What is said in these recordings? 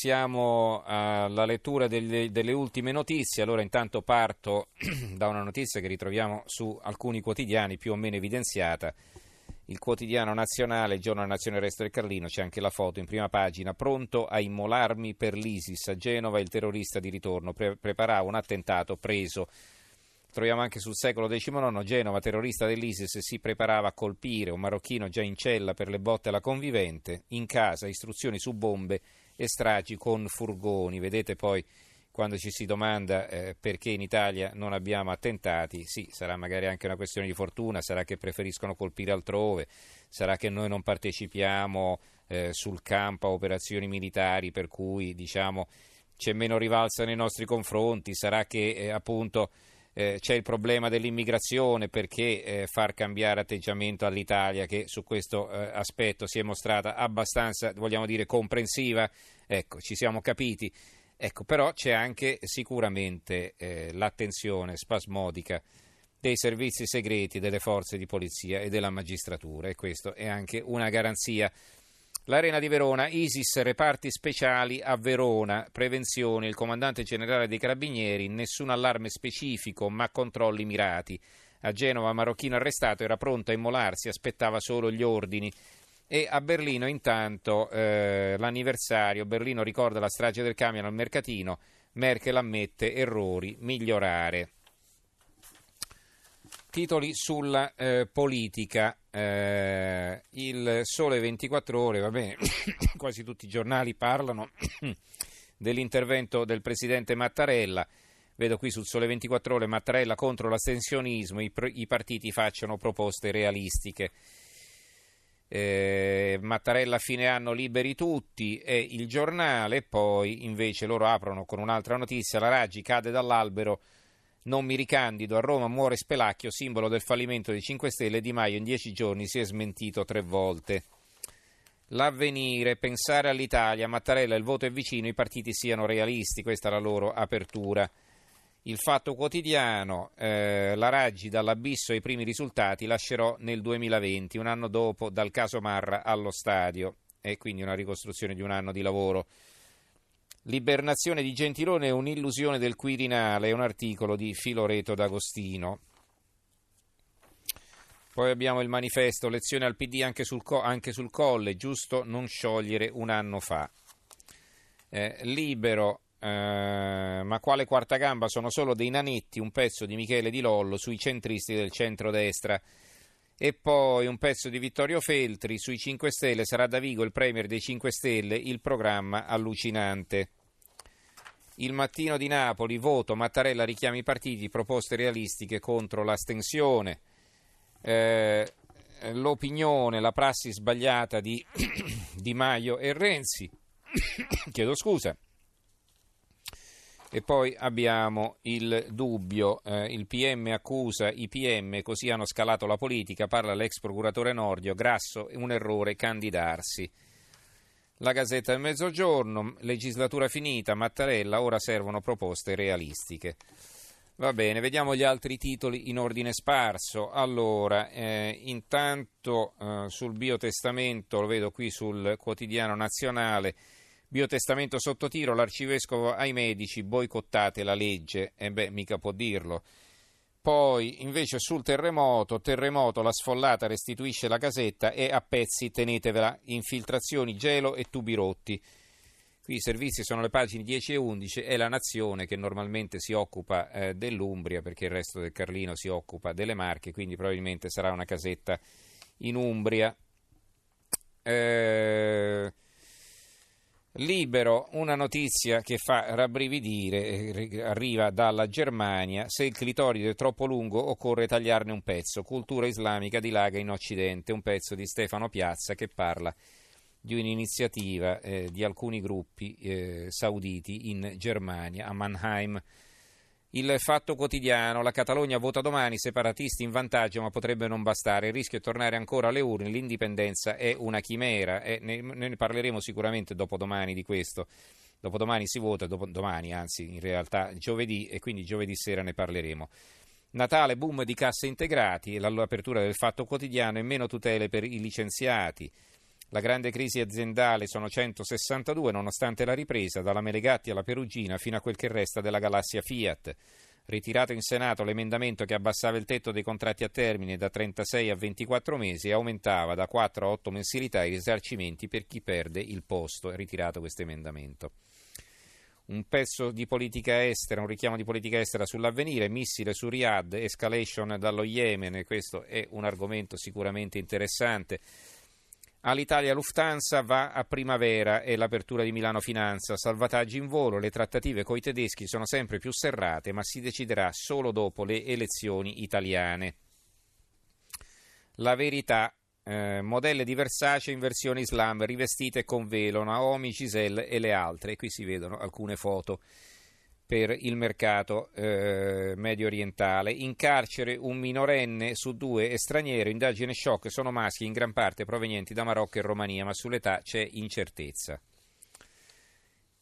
Siamo alla lettura delle, delle, ultime notizie, allora intanto parto da una notizia che ritroviamo su alcuni quotidiani più o meno evidenziata. Il quotidiano nazionale, il giorno della nazione Resto del Carlino, c'è anche la foto in prima pagina, pronto a immolarmi per l'ISIS, a Genova il terrorista di ritorno, pre- preparava un attentato preso. Troviamo anche sul secolo XIX, Genova, terrorista dell'ISIS, si preparava a colpire un marocchino già in cella per le botte alla convivente, in casa istruzioni su bombe e stragi con furgoni. Vedete poi quando ci si domanda eh, perché in Italia non abbiamo attentati, sì, sarà magari anche una questione di fortuna, sarà che preferiscono colpire altrove, sarà che noi non partecipiamo eh, sul campo a operazioni militari per cui diciamo c'è meno rivalsa nei nostri confronti, sarà che eh, appunto eh, c'è il problema dell'immigrazione perché eh, far cambiare atteggiamento all'Italia che su questo eh, aspetto si è mostrata abbastanza, vogliamo dire, comprensiva. Ecco, ci siamo capiti. Ecco, però c'è anche sicuramente eh, l'attenzione spasmodica dei servizi segreti, delle forze di polizia e della magistratura e questo è anche una garanzia L'Arena di Verona, ISIS, reparti speciali a Verona, prevenzione, il comandante generale dei carabinieri, nessun allarme specifico ma controlli mirati. A Genova, marocchino arrestato era pronto a immolarsi, aspettava solo gli ordini. E a Berlino intanto eh, l'anniversario, Berlino ricorda la strage del camion al mercatino, Merkel ammette errori, migliorare titoli sulla eh, politica. Eh, il Sole 24 Ore, va bene, quasi tutti i giornali parlano dell'intervento del presidente Mattarella. Vedo qui sul Sole 24 Ore Mattarella contro l'astensionismo, i, i partiti facciano proposte realistiche. Eh, Mattarella a fine anno liberi tutti e il giornale, poi invece loro aprono con un'altra notizia, la Raggi cade dall'albero non mi ricandido, a Roma muore Spelacchio, simbolo del fallimento dei 5 Stelle. Di Maio in dieci giorni si è smentito tre volte. L'avvenire, pensare all'Italia, Mattarella, il voto è vicino, i partiti siano realisti, questa è la loro apertura. Il fatto quotidiano, eh, la Raggi dall'abisso ai primi risultati lascerò nel 2020, un anno dopo dal caso Marra allo stadio, e quindi una ricostruzione di un anno di lavoro. L'ibernazione di Gentilone è un'illusione del Quirinale, è un articolo di Filoreto D'Agostino. Poi abbiamo il manifesto, lezione al PD anche sul, anche sul colle, giusto non sciogliere un anno fa. Eh, libero, eh, ma quale quarta gamba? Sono solo dei nanetti, un pezzo di Michele Di Lollo sui centristi del centrodestra. E poi un pezzo di Vittorio Feltri sui 5 Stelle, sarà da Vigo il premier dei 5 Stelle, il programma allucinante. Il mattino di Napoli, voto, Mattarella richiama i partiti, proposte realistiche contro l'astensione. Eh, l'opinione, la prassi sbagliata di Di Maio e Renzi. Chiedo scusa. E poi abbiamo il dubbio, eh, il PM accusa i PM, così hanno scalato la politica, parla l'ex procuratore Nordio, grasso, un errore candidarsi. La Gazzetta del Mezzogiorno, legislatura finita, Mattarella, ora servono proposte realistiche. Va bene, vediamo gli altri titoli in ordine sparso. Allora, eh, intanto eh, sul biotestamento, lo vedo qui sul quotidiano nazionale, biotestamento sotto tiro, l'arcivescovo ai medici, boicottate la legge. E eh beh, mica può dirlo. Poi invece sul terremoto, terremoto, la sfollata restituisce la casetta e a pezzi tenetevela, infiltrazioni, gelo e tubi rotti. Qui i servizi sono le pagine 10 e 11, è la nazione che normalmente si occupa eh, dell'Umbria perché il resto del Carlino si occupa delle Marche, quindi probabilmente sarà una casetta in Umbria. Eh, Libero, una notizia che fa rabbrividire, eh, arriva dalla Germania, se il clitoride è troppo lungo occorre tagliarne un pezzo, cultura islamica dilaga in Occidente, un pezzo di Stefano Piazza che parla di un'iniziativa eh, di alcuni gruppi eh, sauditi in Germania, a Mannheim, il fatto quotidiano, la Catalogna vota domani, separatisti in vantaggio ma potrebbe non bastare, il rischio è tornare ancora alle urne, l'indipendenza è una chimera e ne, ne parleremo sicuramente dopodomani di questo. Dopodomani si vota, domani anzi in realtà giovedì e quindi giovedì sera ne parleremo. Natale, boom di casse integrati, l'apertura del fatto quotidiano e meno tutele per i licenziati. La grande crisi aziendale sono 162 nonostante la ripresa dalla Melegatti alla Perugina fino a quel che resta della galassia Fiat. Ritirato in Senato l'emendamento che abbassava il tetto dei contratti a termine da 36 a 24 mesi e aumentava da 4 a 8 mensilità i risarcimenti per chi perde il posto. Ritirato questo emendamento un pezzo di politica estera, un richiamo di politica estera sull'avvenire, missile su Riyadh, escalation dallo Yemen, questo è un argomento sicuramente interessante. All'Italia Lufthansa va a primavera e l'apertura di Milano Finanza, salvataggi in volo, le trattative coi tedeschi sono sempre più serrate, ma si deciderà solo dopo le elezioni italiane. La verità eh, modelle di Versace in versione Islam rivestite con velo, Naomi, Giselle e le altre. E qui si vedono alcune foto per il mercato eh, medio orientale. In carcere un minorenne su due è straniero, indagine shock, sono maschi in gran parte provenienti da Marocco e Romania, ma sull'età c'è incertezza.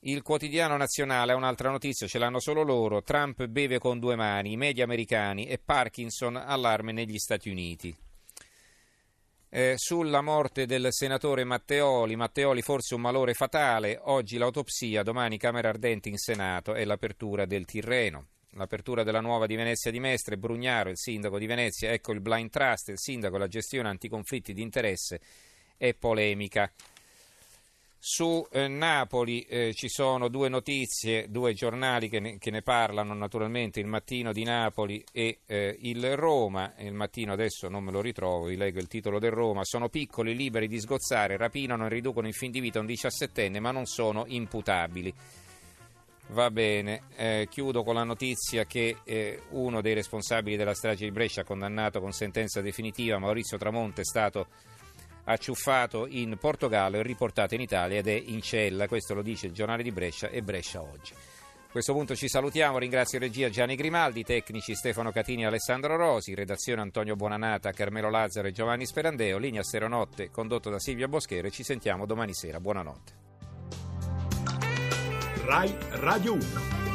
Il quotidiano nazionale ha un'altra notizia, ce l'hanno solo loro. Trump beve con due mani, i media americani e Parkinson allarme negli Stati Uniti. Eh, sulla morte del senatore Matteoli, Matteoli forse un malore fatale, oggi l'autopsia, domani Camera Ardente in Senato e l'apertura del Tirreno. L'apertura della nuova di Venezia di Mestre, Brugnaro, il sindaco di Venezia, ecco il blind trust, il sindaco, la gestione anticonflitti di interesse e polemica. Su eh, Napoli eh, ci sono due notizie, due giornali che ne, che ne, parlano naturalmente, il mattino di Napoli e eh, il Roma, il mattino adesso non me lo ritrovo, vi leggo il titolo del Roma, sono piccoli, liberi di sgozzare, rapinano e riducono in fin di vita un diciassettenne ma non sono imputabili. Va bene, eh, chiudo con la notizia che eh, uno dei responsabili della strage di Brescia, condannato con sentenza definitiva, Maurizio Tramonte, è stato acciuffato in Portogallo e riportato in Italia ed è in cella, questo lo dice il giornale di Brescia e Brescia oggi. A questo punto ci salutiamo, ringrazio regia Gianni Grimaldi, tecnici Stefano Catini e Alessandro Rosi, redazione Antonio Buonanata, Carmelo Lazzaro e Giovanni Sperandeo, linea Steronotte condotto da Silvia Boschero e ci sentiamo domani sera. Buonanotte. RAI Radio 1